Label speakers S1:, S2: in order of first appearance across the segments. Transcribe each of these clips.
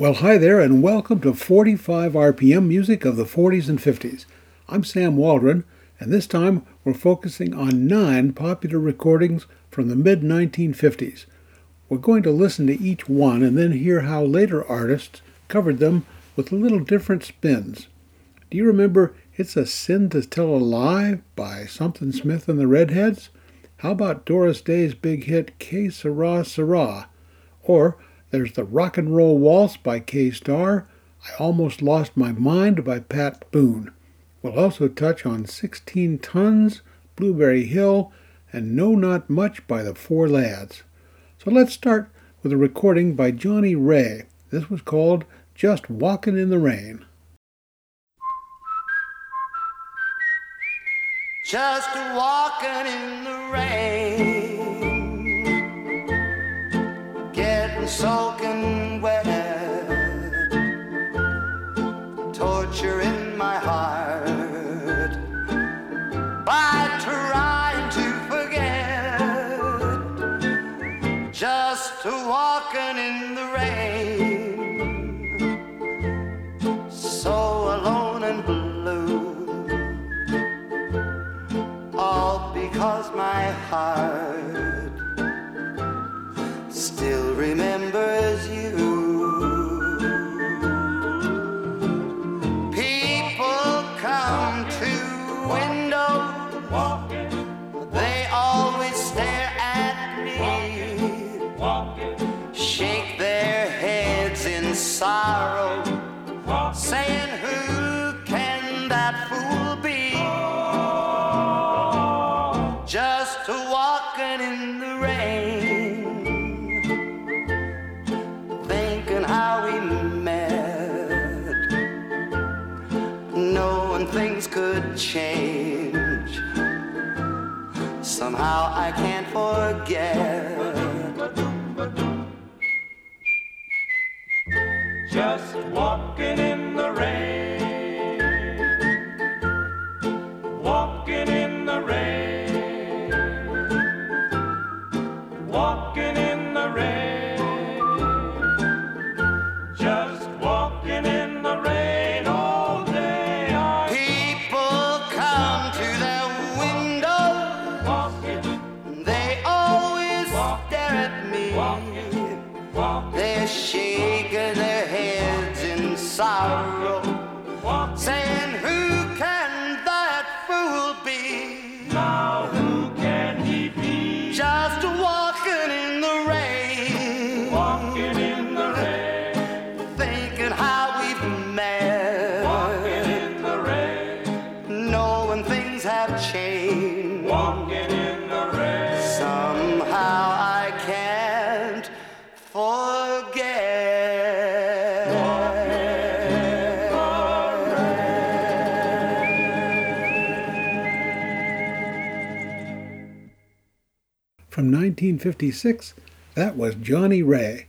S1: Well, hi there, and welcome to 45 RPM music of the 40s and 50s. I'm Sam Waldron, and this time we're focusing on nine popular recordings from the mid 1950s. We're going to listen to each one and then hear how later artists covered them with little different spins. Do you remember It's a Sin to Tell a Lie by Somethin' Smith and the Redheads? How about Doris Day's big hit Que Sera Sera? Or there's the Rock and Roll Waltz by Kay Starr, I Almost Lost My Mind by Pat Boone. We'll also touch on 16 Tons, Blueberry Hill, and No Not Much by the Four Lads. So let's start with a recording by Johnnie Ray. This was called Just Walkin' in the Rain.
S2: Just walking in the rain soaking heart still remembers you. I can't forget.
S3: Just walking in the rain,
S1: From 1956, that was Johnnie Ray.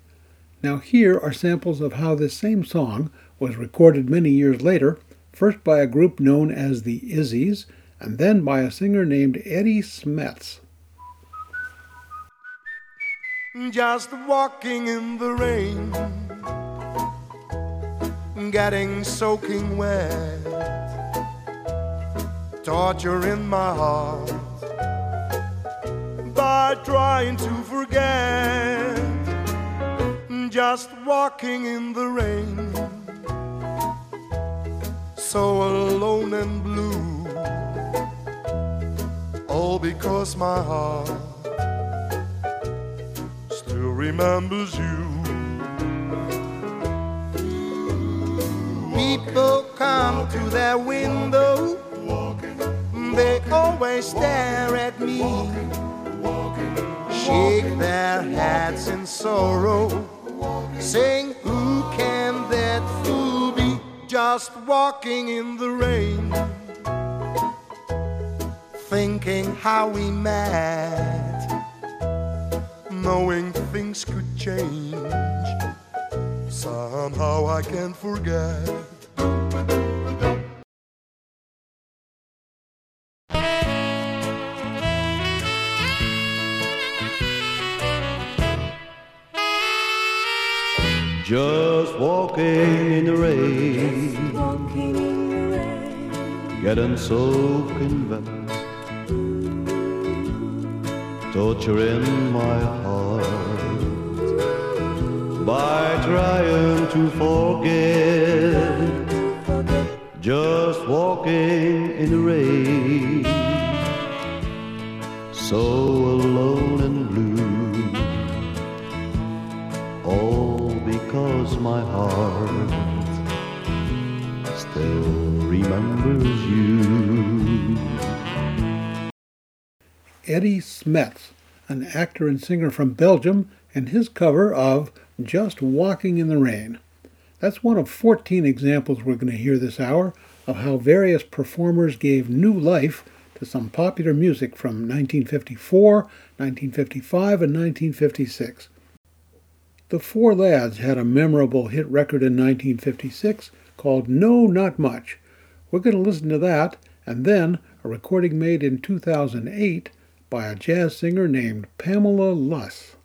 S1: Now, here are samples of how this same song was recorded many years later, first by a group known as the Izzies, and then by a singer named Eddie Smets.
S4: Just walking in the rain, getting soaking wet, torture in my heart trying to forget. Just walking in the rain, so alone and blue. All because my heart still remembers you. People come to their window, they always stare at me shake their heads in sorrow, saying, Who can that fool be? Just walking in the rain, thinking how we met, knowing things could change. Somehow I can't forget.
S5: Just walking in the rain,
S6: Walking in the rain,
S5: getting soaking wet, torturing my heart. By trying to forget. Just walking in the rain, so my heart still remembers you.
S7: Eddie Smets, an actor and singer from Belgium, and his cover of Just Walking in the Rain. That's one of 14 examples we're going to hear this hour of how various performers gave new life to some popular music from 1954, 1955, and 1956. The Four Lads had a memorable hit record in 1956 called No Not Much. We're going to listen to that, and then a recording made in 2008 by a jazz singer named Pamela Luss.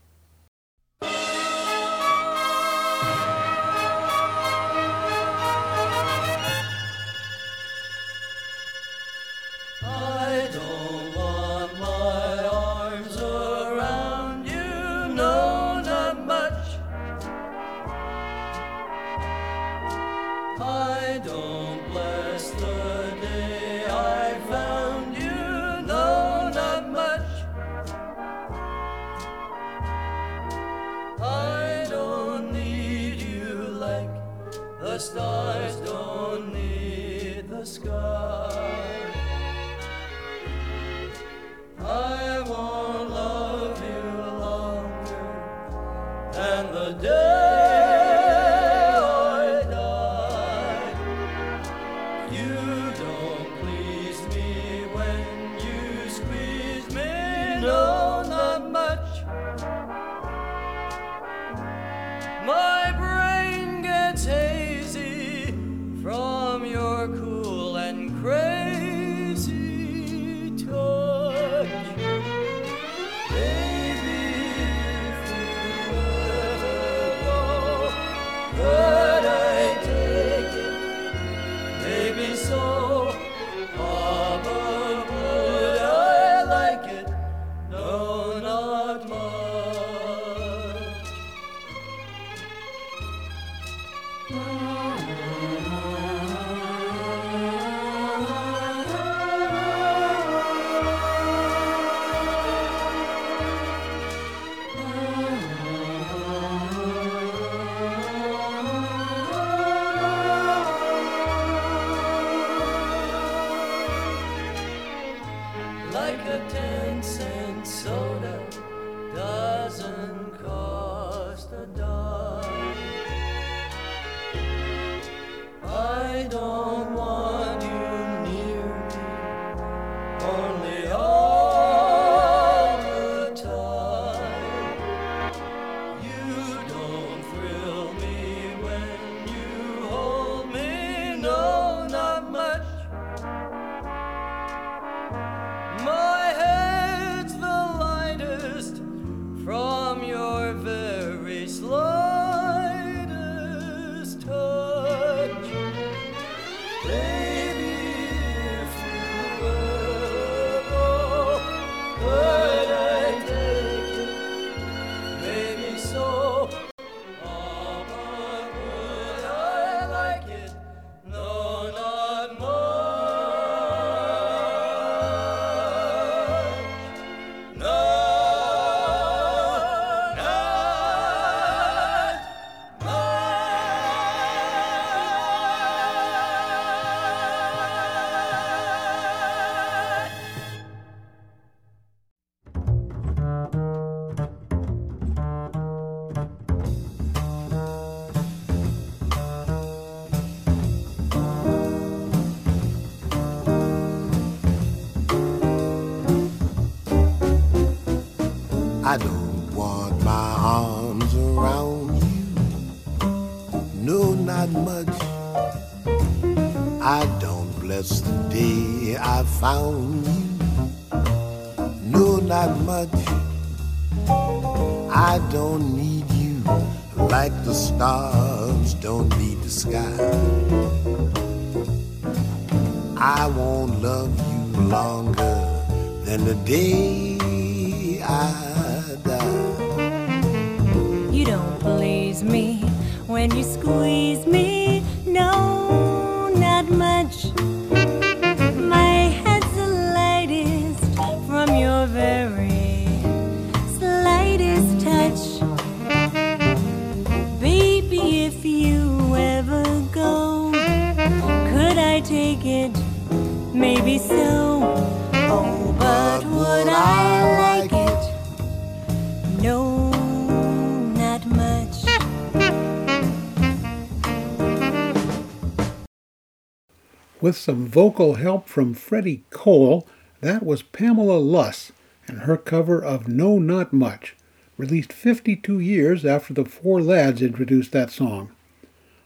S1: With some vocal help from Freddy Cole, that was Pamela Luss and her cover of No Not Much, released 52 years after the Four Lads introduced that song.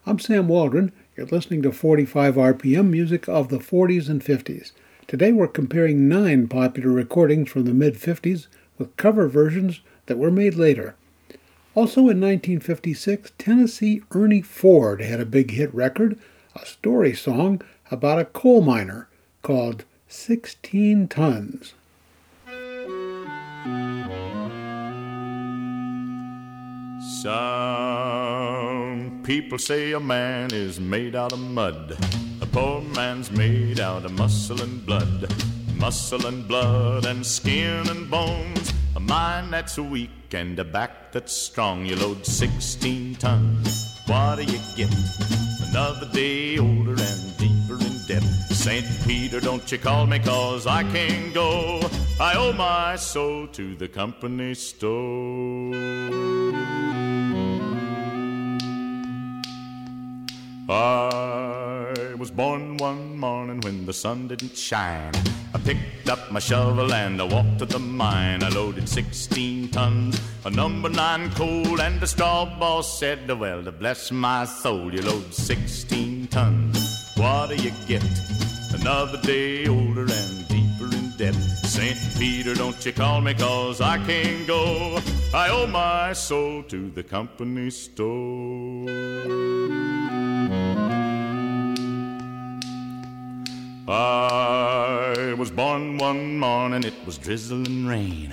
S1: I'm Sam Waldron. You're listening to 45 RPM music of the 40s and 50s. Today we're comparing nine popular recordings from the mid 50s with cover versions that were made later. Also in 1956, Tennessee Ernie Ford had a big hit record, a story song about a coal miner called 16 Tons.
S8: Some people say a man is made out of mud. A poor man's made out of muscle and blood. Muscle and blood and skin and bones. A mind that's weak and a back that's strong. You load 16 tons. What do you get? Another day older and. St. Peter, don't you call me cause I can't go. I owe my soul to the company store. I was born one morning when the sun didn't shine. I picked up my shovel and I walked to the mine. I loaded 16 tons of number nine coal, and the straw boss said, Well, to bless my soul, you load 16 tons. What do you get? Another day older and deeper in debt. St. Peter, don't you call me cause I can't go. I owe my soul to the company store. I was born one morning, it was drizzling rain.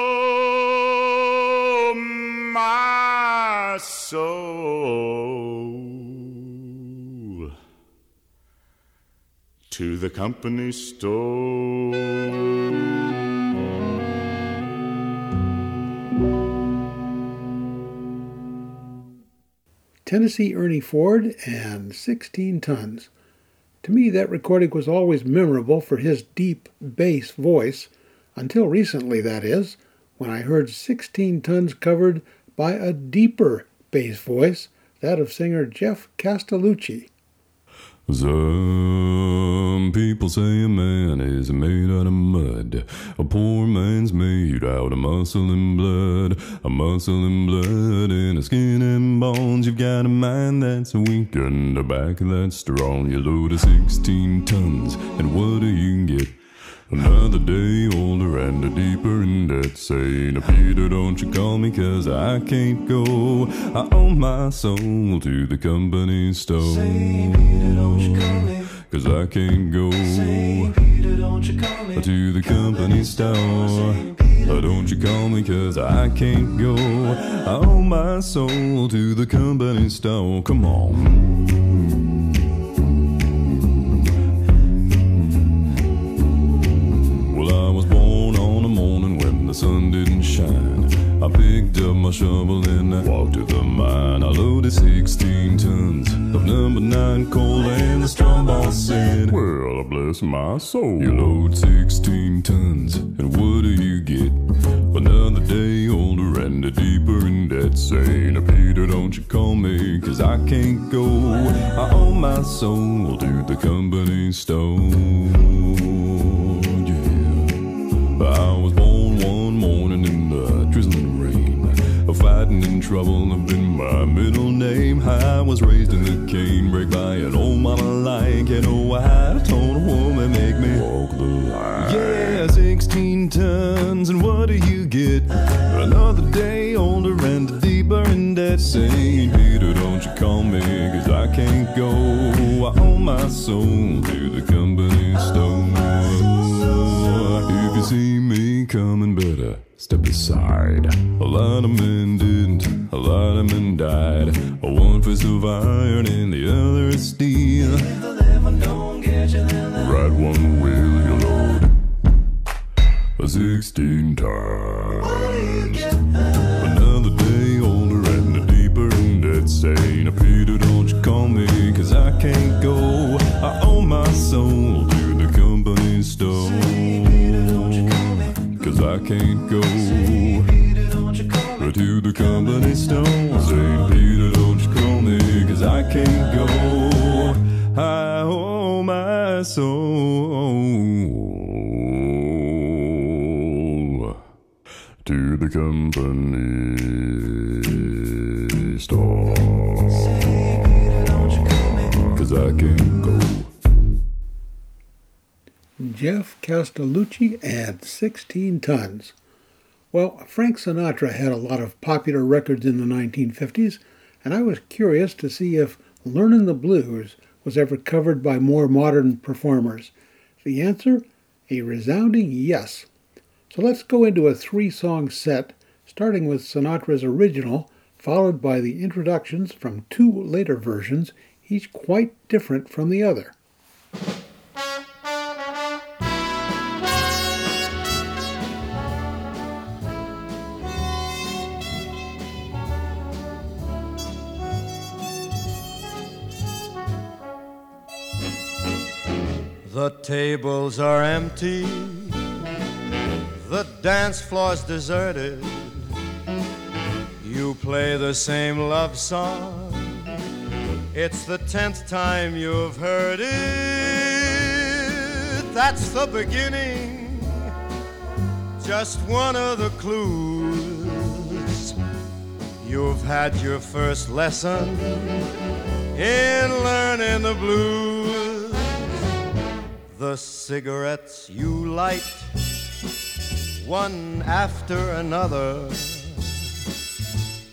S8: soul to the company store.
S1: Tennessee Ernie Ford and 16 Tons. To me, that recording was always memorable for his deep bass voice, until recently, that is, when I heard 16 Tons covered by a deeper bass voice, that of singer Jeff Castellucci.
S9: Some people say a man is made out of mud. A poor man's made out of muscle and blood. A muscle and blood and a skin and bones. You've got a mind that's weak and a back that's strong. You load of 16 tons, and what do you get? Another day older and a deeper in debt. Saying, Peter, don't you call me, cause I can't go. I owe my soul to the company store. Say Peter don't you call me Cause I can't go Say Peter don't you call me to the company store. Oh, don't you call me cause I can't go. I owe my soul to the company store. Come on. The sun didn't shine. I picked up my shovel and I walked to the mine. I loaded 16 tons of number nine coal, and the strong boss said, Well, bless my soul. You load 16 tons, and what do you get? Another day older and a deeper in debt. Saying, Peter, don't you call me, cause I can't go. I owe my soul to the company store. I was born one morning in the drizzling rain. Fighting in trouble have been my middle name. I was raised in the canebrake by an old mama like an old I told a ton of woman make me walk the line. Yeah, 16 tons, and what do you get? Another day older and deeper in debt. Saying, Peter, don't you call me, cause I can't go. I owe my soul to the company store. You see me coming, better uh, step aside. A lot of men didn't, a lot of men died. One fist of iron and the other is steel. Right one wheel you load. Sixteen times. Another day older and a deeper in debt. Saying, Peter, don't you call me, cause I can't go. I owe my soul to the company store. I can't go to the company store. St. Peter, don't you call me, cause I can't go. I owe my soul to the company
S1: Jeff Castellucci and 16 Tons. Well, Frank Sinatra had a lot of popular records in the 1950s, and I was curious to see if Learnin' the Blues was ever covered by more modern performers. The answer? A resounding yes. So let's go into a three song set, starting with Sinatra's original, followed by the introductions from two later versions, each quite different from the other.
S4: The tables are empty, the dance floor's deserted. You play the same love song, it's the tenth time you've heard it. That's the beginning, just one of the clues. You've had your first lesson in learning the blues. The cigarettes you light, one after another,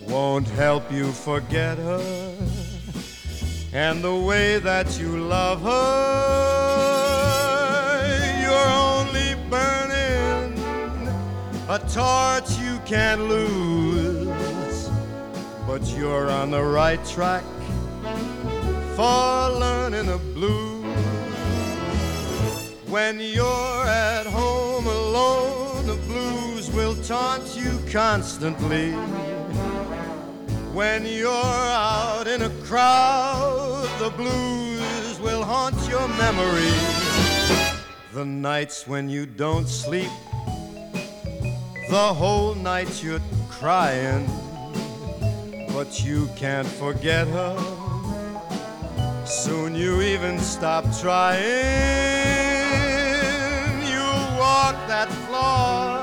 S4: won't help you forget her. And the way that you love her, you're only burning a torch you can't lose. But you're on the right track for learning the blues. When you're at home alone, the blues will taunt you constantly. When you're out in a crowd, the blues will haunt your memory. The nights when you don't sleep, the whole night you're crying, but you can't forget her. Soon you even stop trying. Walk that floor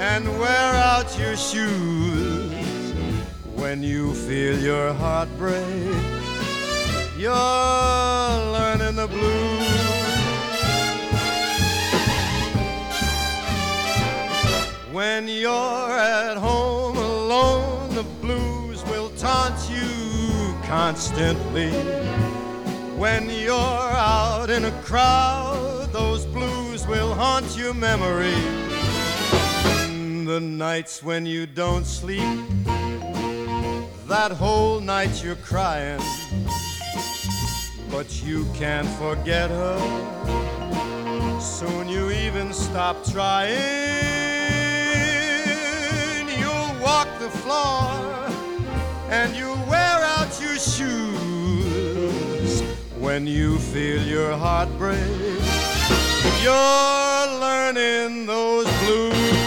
S4: and wear out your shoes when you feel your heart break. You're learning the blues. When you're at home alone, the blues will taunt you constantly. When you're out in a crowd, those will haunt your memory. the nights when you don't sleep, that whole night you're crying, but you can't forget her. Soon you even stop trying. You'll walk the floor and you'll wear out your shoes when you feel your heart break. You're learning those blues.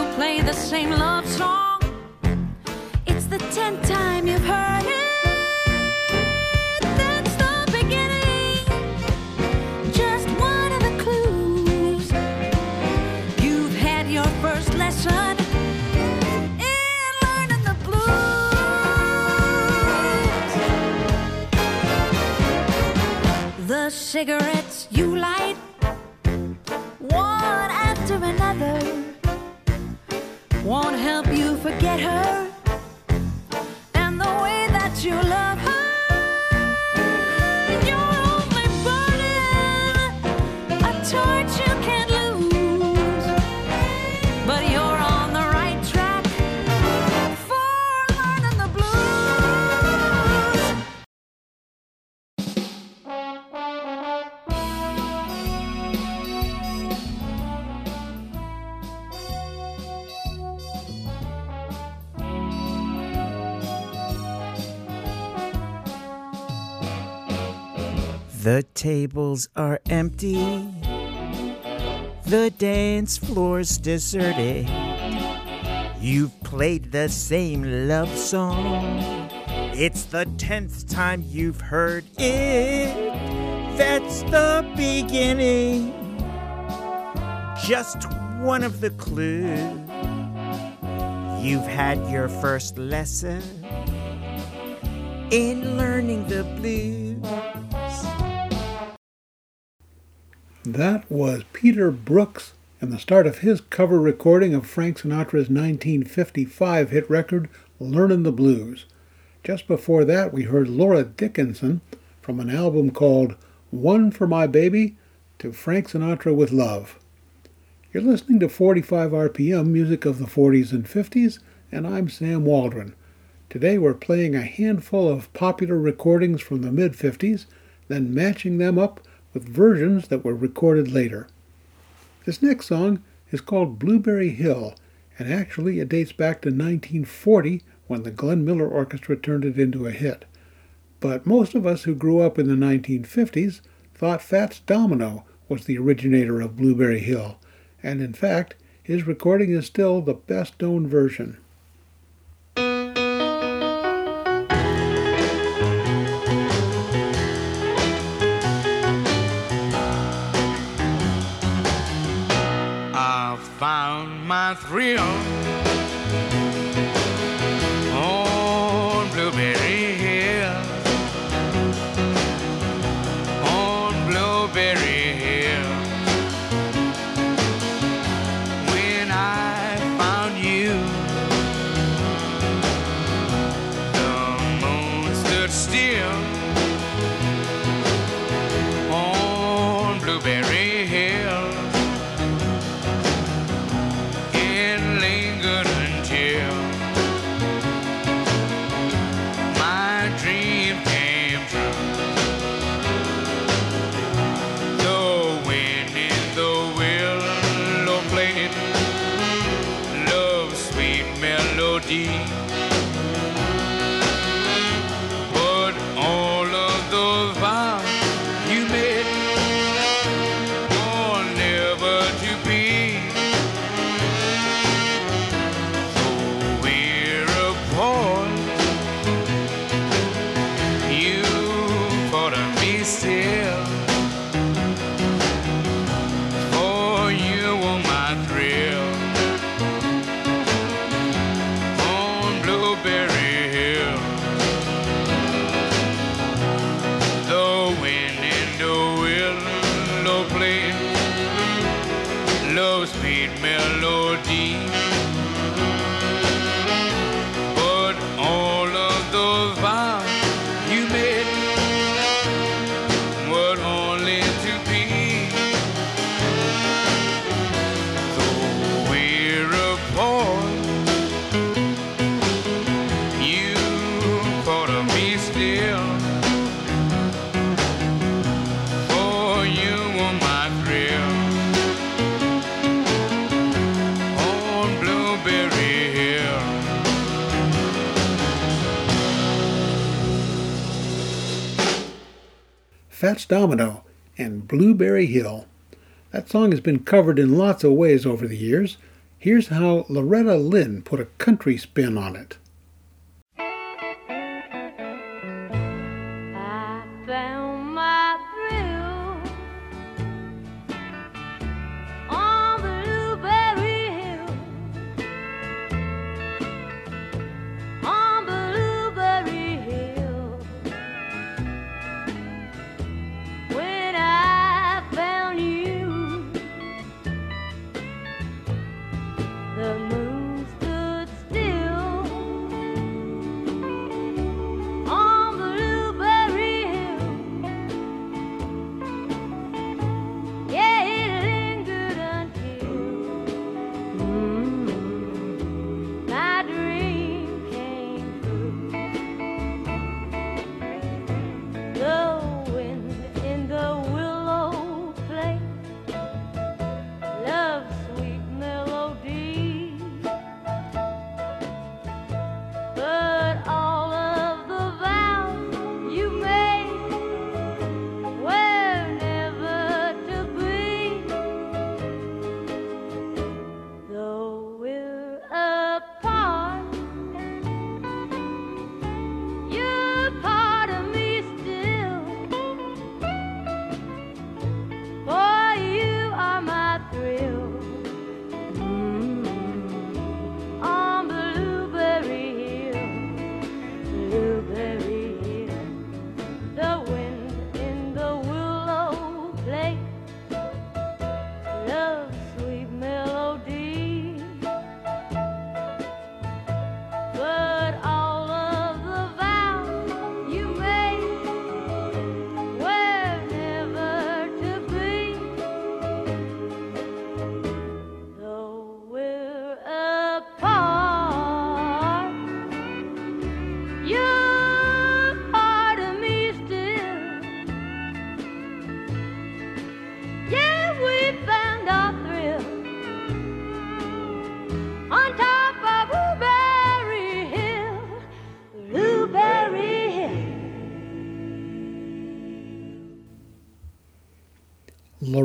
S6: You play the same love song, it's the tenth time you've heard it. That's the beginning, just one of the clues. You've had your first lesson in learning the blues. The cigarettes you light, one after another, won't help you forget her and the way that you love her.
S10: Tables are empty. The dance floor's deserted. You've played the same love song. It's the tenth time you've heard it. That's the beginning. Just one of the clues. You've had your first lesson in learning the blues.
S1: That was Peter Brooks and the start of his cover recording of Frank Sinatra's 1955 hit record, Learnin' the Blues. Just before that, we heard Laura Dickinson from an album called One for My Baby to Frank Sinatra with Love. You're listening to 45 RPM music of the 40s and 50s, and I'm Sam Waldron. Today we're playing a handful of popular recordings from the mid 50s, then matching them up with versions that were recorded later. This next song is called Blueberry Hill, and actually it dates back to 1940 when the Glenn Miller Orchestra turned it into a hit. But most of us who grew up in the 1950s thought Fats Domino was the originator of Blueberry Hill, and in fact, his recording is still the best known version.
S11: Found my of
S1: Fats Domino and Blueberry Hill. That song has been covered in lots of ways over the years. Here's how Loretta Lynn put a country spin on it.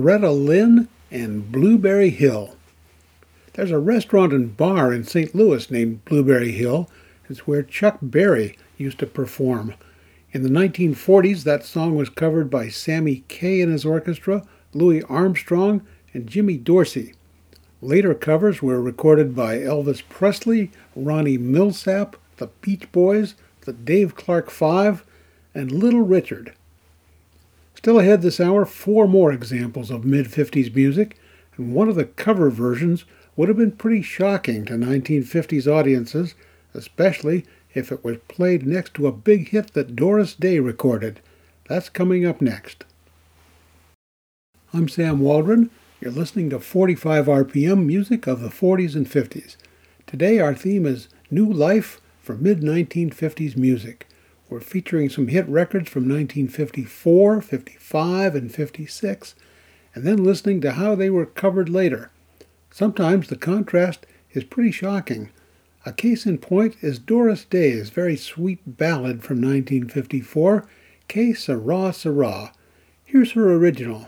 S1: Loretta Lynn and Blueberry Hill. There's a restaurant and bar in St. Louis named Blueberry Hill. It's where Chuck Berry used to perform. In the 1940s, that song was covered by Sammy Kaye and his orchestra, Louis Armstrong, and Jimmy Dorsey. Later covers were recorded by Elvis Presley, Ronnie Milsap, the Beach Boys, the Dave Clark Five, and Little Richard. Still ahead this hour, four more examples of mid 50s music, and one of the cover versions would have been pretty shocking to 1950s audiences, especially if it was played next to a big hit that Doris Day recorded. That's coming up next. I'm Sam Waldron. You're listening to 45 RPM music of the 40s and 50s. Today our theme is New Life for mid 1950s music. We're featuring some hit records from 1954, 55, and 56, and then listening to how they were covered later. Sometimes the contrast is pretty shocking. A case in point is Doris Day's very sweet ballad from 1954, Que Sera Sera. Here's her original.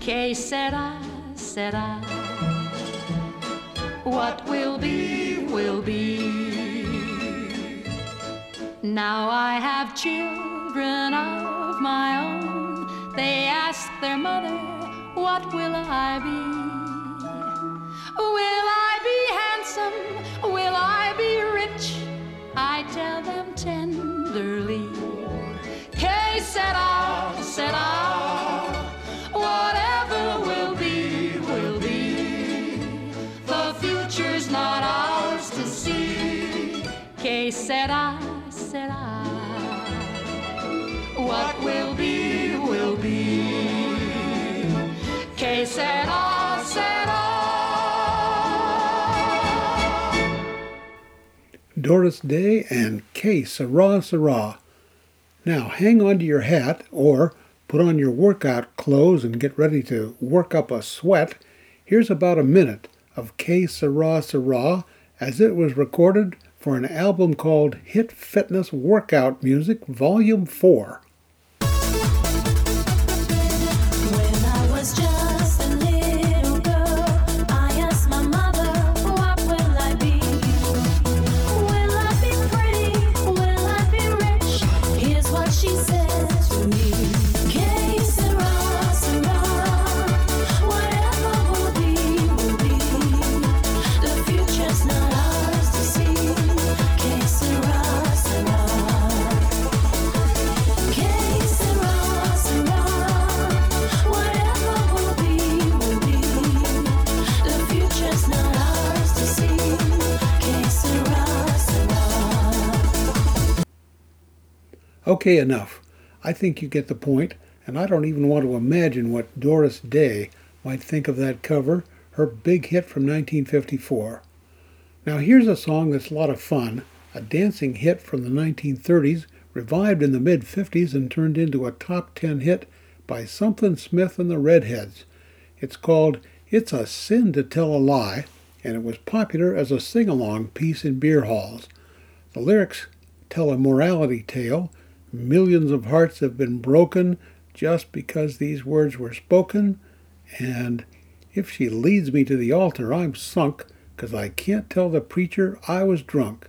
S12: Que sera, sera. What will be, will be. Now I have children of my own. They ask their mother, What will I be? Will I be handsome? Will I be rich? I tell them tenderly. Que sera, What will be, will be. Sera, sera.
S1: Doris Day and Que Sera Sera. Now hang on to your hat or put on your workout clothes and get ready to work up a sweat. Here's about a minute of Que Sera Sera as it was recorded for an album called Hit Fitness Workout Music Volume 4. Okay, enough. I think you get the point, and I don't even want to imagine what Doris Day might think of that cover, her big hit from 1954. Now, here's a song that's a lot of fun, a dancing hit from the 1930s, revived in the mid 50s and turned into a top 10 hit by Somethin' Smith and the Redheads. It's called It's a Sin to Tell a Lie, and it was popular as a sing along piece in beer halls. The lyrics tell a morality tale. Millions of hearts have been broken just because these words were spoken, and if she leads me to the altar, I'm sunk, 'cause I can't tell the preacher I was drunk.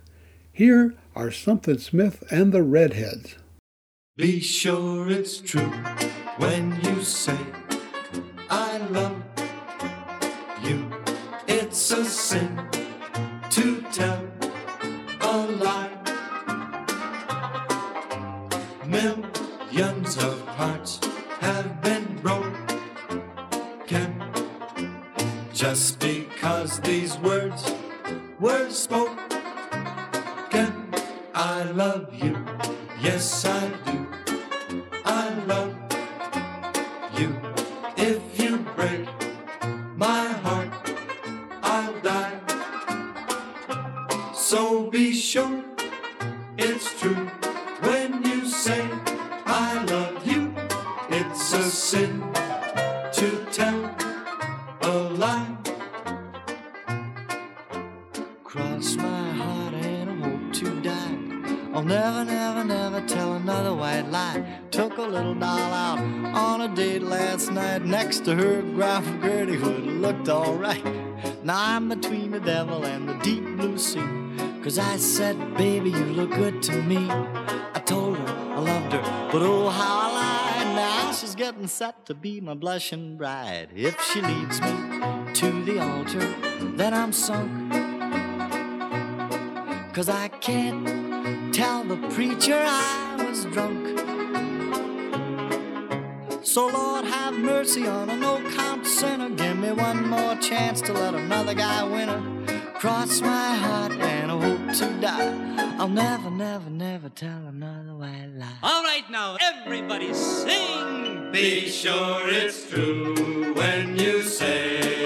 S1: Here are Somethin' Smith and the Redheads.
S13: Be sure it's true when you say, I love you. It's a sin Millions of hearts have been broken just because these words were spoken. I love you, yes I do. I love you. If you break my heart, I'll die. So be sure a lie.
S14: Cross my heart and I hope to die. I'll never, never, never tell another white lie. Took a little doll out on a date last night next to her Graf Gertie Hood looked alright. Now I'm between the devil and the deep blue sea. Cause I said, baby, you look good to me. I told her I loved her, but oh, how getting set to be my blushing bride. If she leads me to the altar, then I'm sunk. Cause I can't tell the preacher I was drunk. So, Lord, have mercy on a no count sinner. Give me one more chance to let another guy win her. Cross my heart and I hope
S15: to die. I'll never, never, never tell another white lie.
S16: All right, now, everybody sing.
S14: Be sure it's true when you say.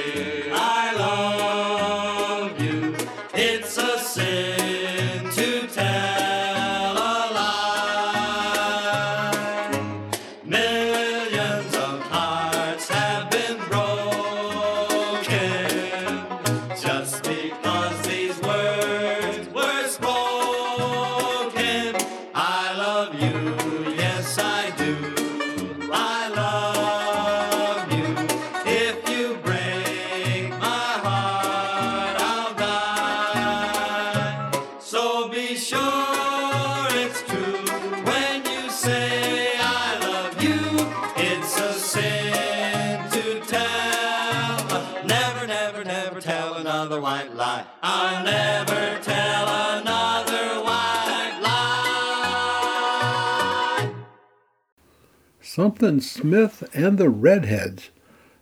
S1: Somethin' Smith and the Redheads.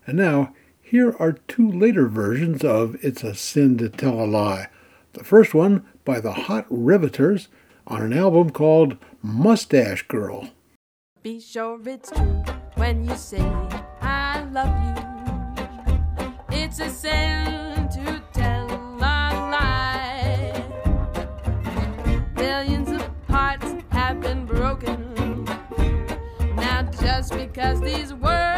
S1: And now, here are two later versions of It's a Sin to Tell a Lie. The first one by the Hot Riveters on an album called Mustache Girl.
S17: Be sure it's true when you say I love you. It's a sin just because these words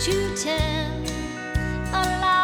S17: to tell a lie.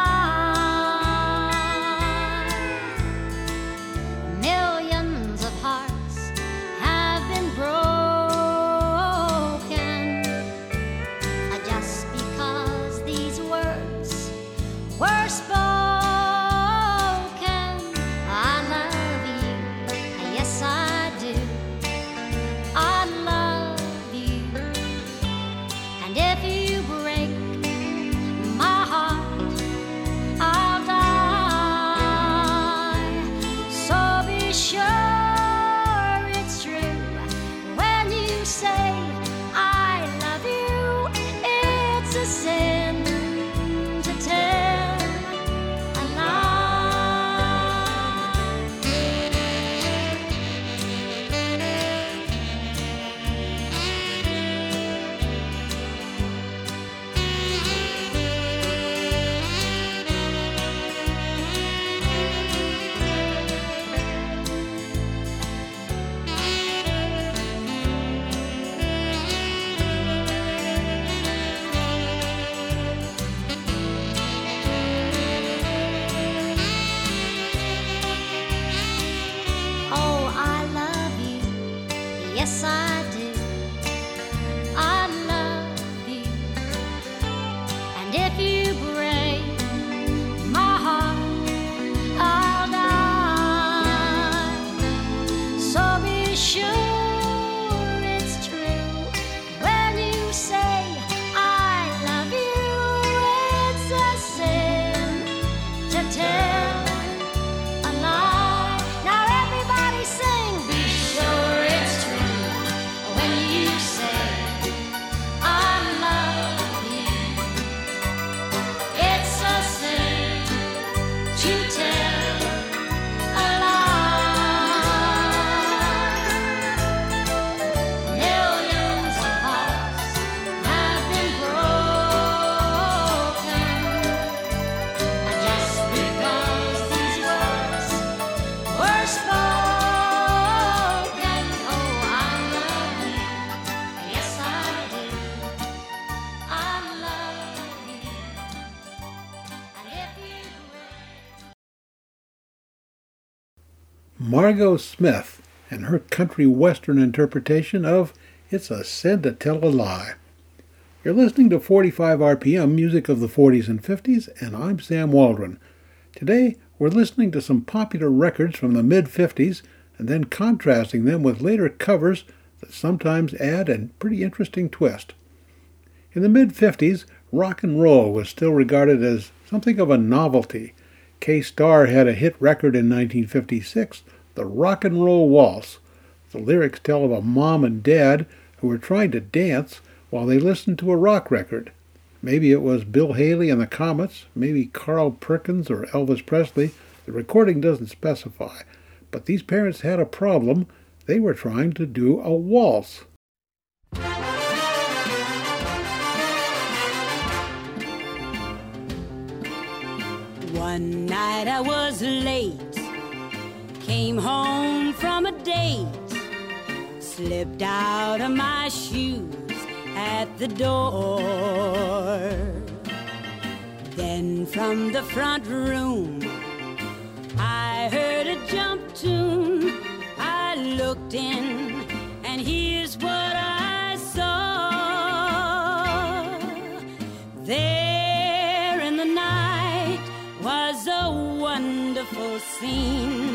S1: Margot Smith and her country western interpretation of It's a Sin to Tell a Lie. You're listening to 45 RPM music of the 40s and 50s, and I'm Sam Waldron. Today, we're listening to some popular records from the mid 50s and then contrasting them with later covers that sometimes add a pretty interesting twist. In the mid 50s, rock and roll was still regarded as something of a novelty. Kay Starr had a hit record in 1956, The Rock and Roll Waltz. The lyrics tell of a mom and dad who were trying to dance while they listened to a rock record. Maybe it was Bill Haley and the Comets, maybe Carl Perkins or Elvis Presley. The recording doesn't specify. But these parents had a problem. They were trying to do a waltz.
S6: One night I was late, came home from a date, slipped out of my shoes at the door. Then from the front room, I heard a jump tune. I looked in, and here's what I saw. There in the night was a wonderful scene.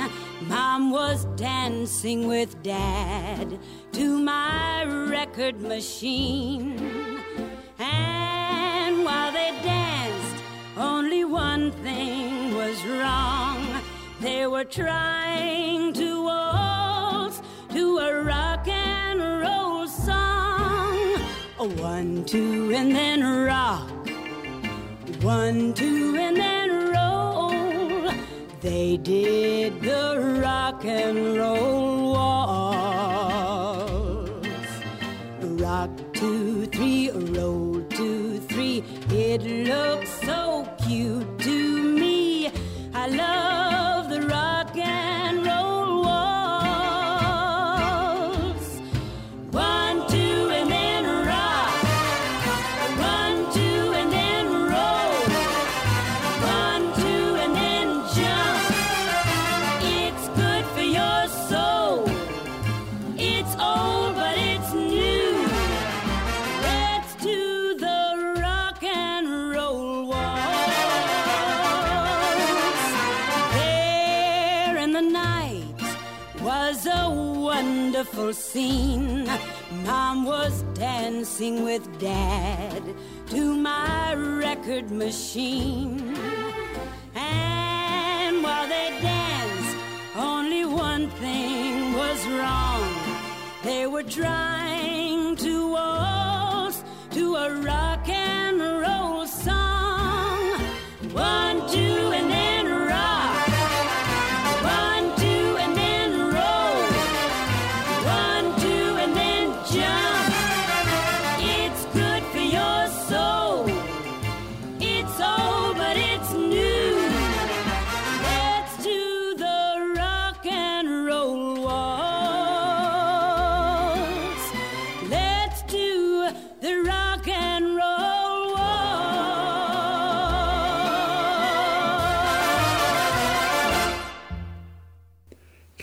S6: Mom was dancing with Dad to my record machine. And while they danced, only one thing was wrong. They were trying to waltz to a rock and roll song. A one, two, and then rock. One, two, and then. They did the rock and roll waltz. Rock, two, three, roll, two, three. It looks was a wonderful scene. Mom was dancing with Dad to my record machine. And while they danced, only one thing was wrong. They were trying to waltz to a rock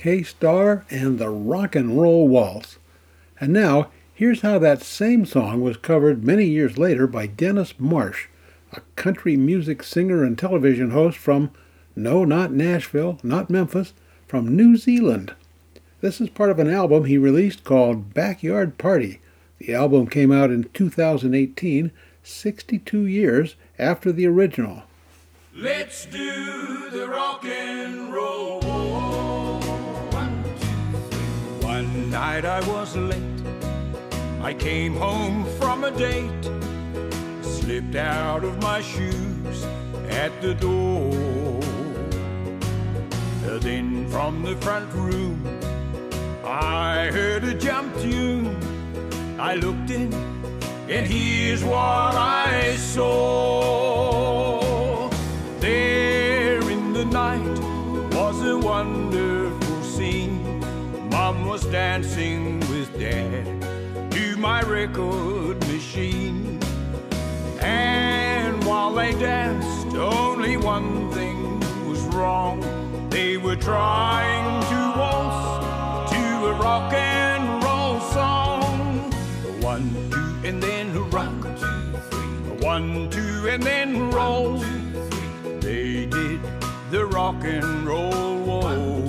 S6: Starr and the Rock and Roll Waltz. And
S1: now, here's how that same song was covered many years later by Dennis Marsh. a country music singer and television host from, no, not Nashville, not Memphis, from New Zealand. This is part of an album he released called Backyard Party. The album came out in 2018, 62 years after the original.
S3: Let's do the rock and roll. One night I was late. I came home from a date. Slipped out of my shoes at the door. Then from the front room, I heard a jump tune. I looked in, and here's what I saw. Dancing with Dad to my record machine. And while they danced, only one thing was wrong. They were trying to waltz to a rock and roll song. One, two, and then rock. One, two, and then roll. They did the rock and roll waltz.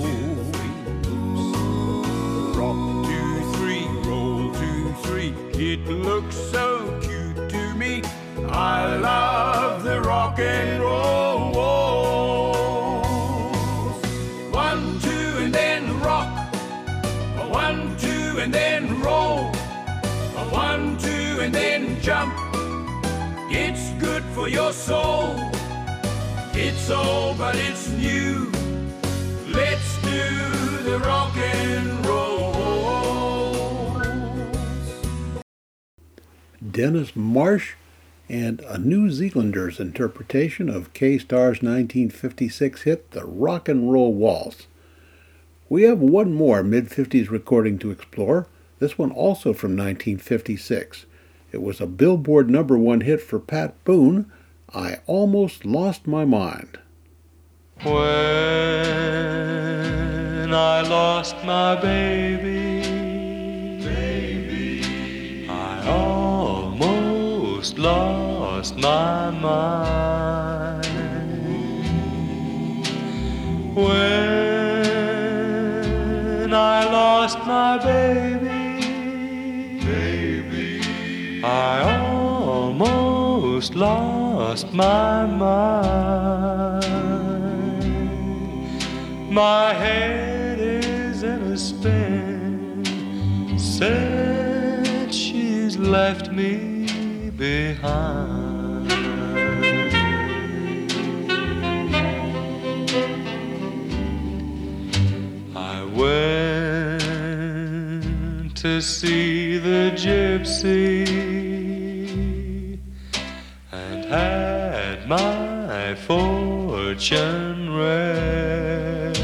S3: It looks so cute to me. I love the rock and roll waltz. One, two, and then rock. One, two, and then roll. One, two, and then jump. It's good for your soul. It's old, but it's new. Let's do the rock and roll.
S1: Dennis Marsh and a New Zealander's interpretation of Kay Starr's 1956 hit The Rock and Roll Waltz. We have one more mid 50s recording to explore, this one also from 1956. It was a Billboard number one hit for Pat Boone, I Almost Lost My Mind.
S13: When I lost my baby, baby, I almost lost my mind. When I lost my baby, baby, I almost lost my mind. My head is in a spin since she's left me behind. I went to see the gypsy and had my fortune read.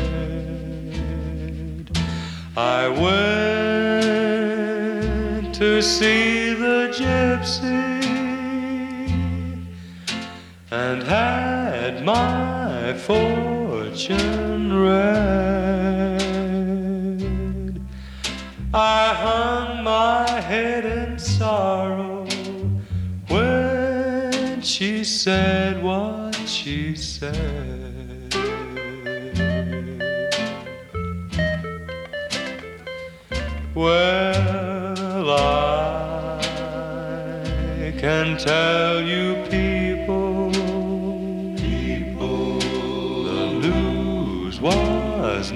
S13: I went to see had my fortune read. I hung my head in sorrow when she said what she said. Well, I can tell you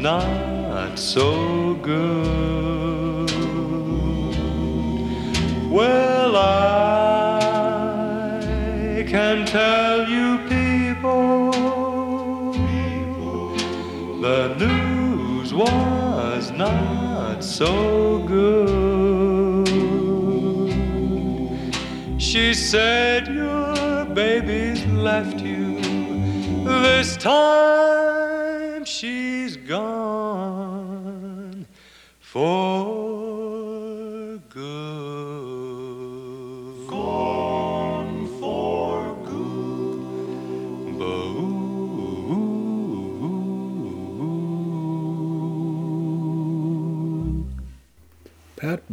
S13: not so good. Well, I can tell you people, the news was not so good. She said your baby's left you. This time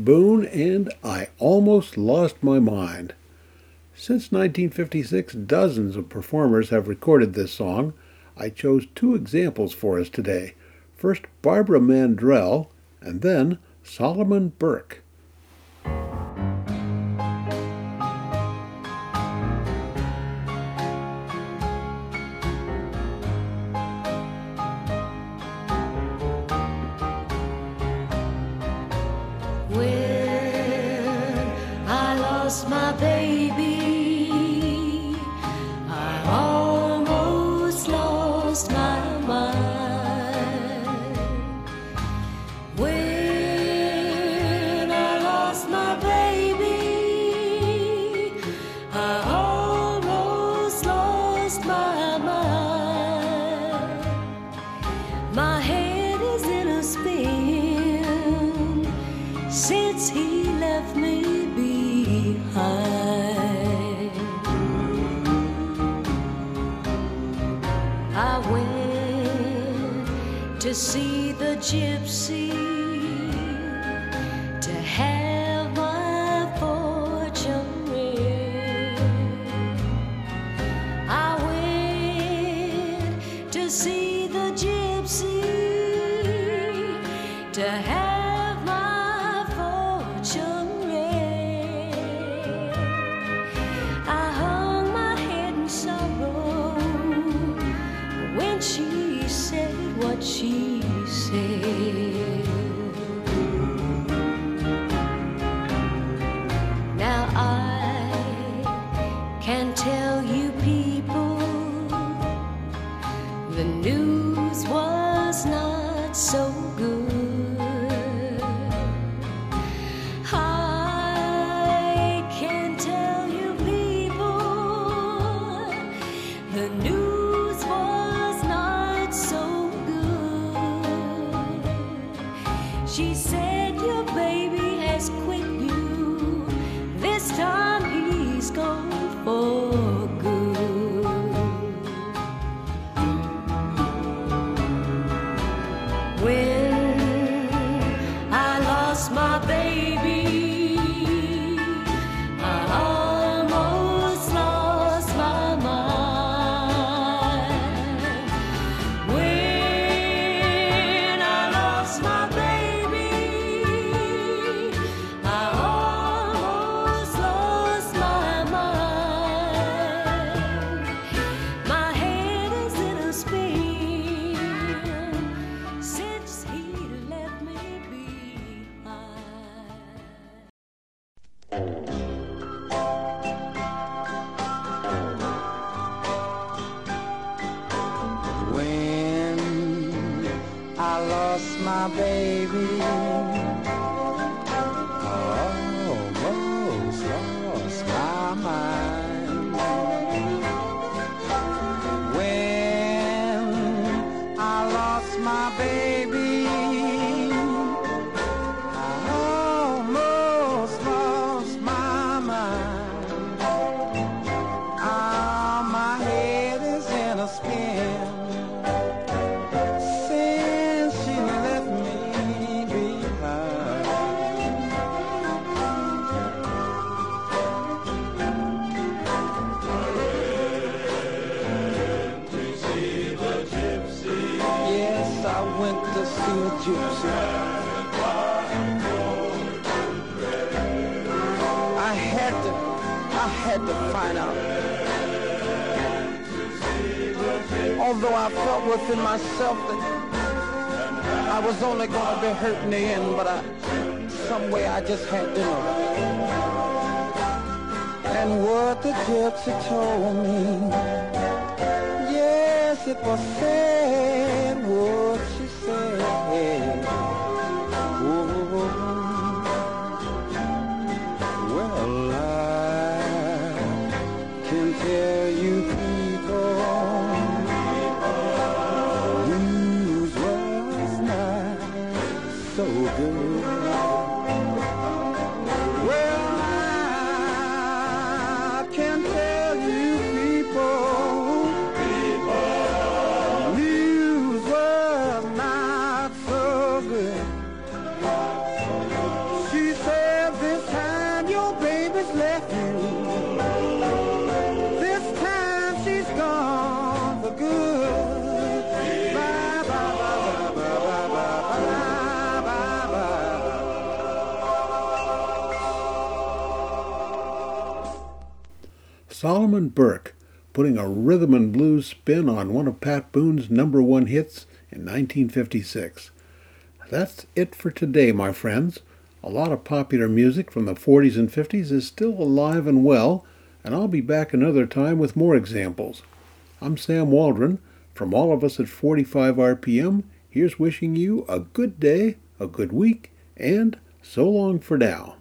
S1: Boone and I Almost Lost My Mind.
S6: Since 1956, dozens of performers have recorded this song. I chose two examples for us today. First, Barbara Mandrell, and then Solomon Burke.
S18: within myself that I was only going to be hurt in the end, but I, some way I just had to know. And what the gypsy told me, yes, it was sad.
S1: Putting a rhythm and blues spin on one of Pat Boone's number one hits in 1956. That's it for today, my friends. A lot of popular music from the 40s and 50s is still alive and well, and I'll be back another time with more examples. I'm Sam Waldron. From all of us at 45 RPM, here's wishing you a good day, a good week, and so long for now.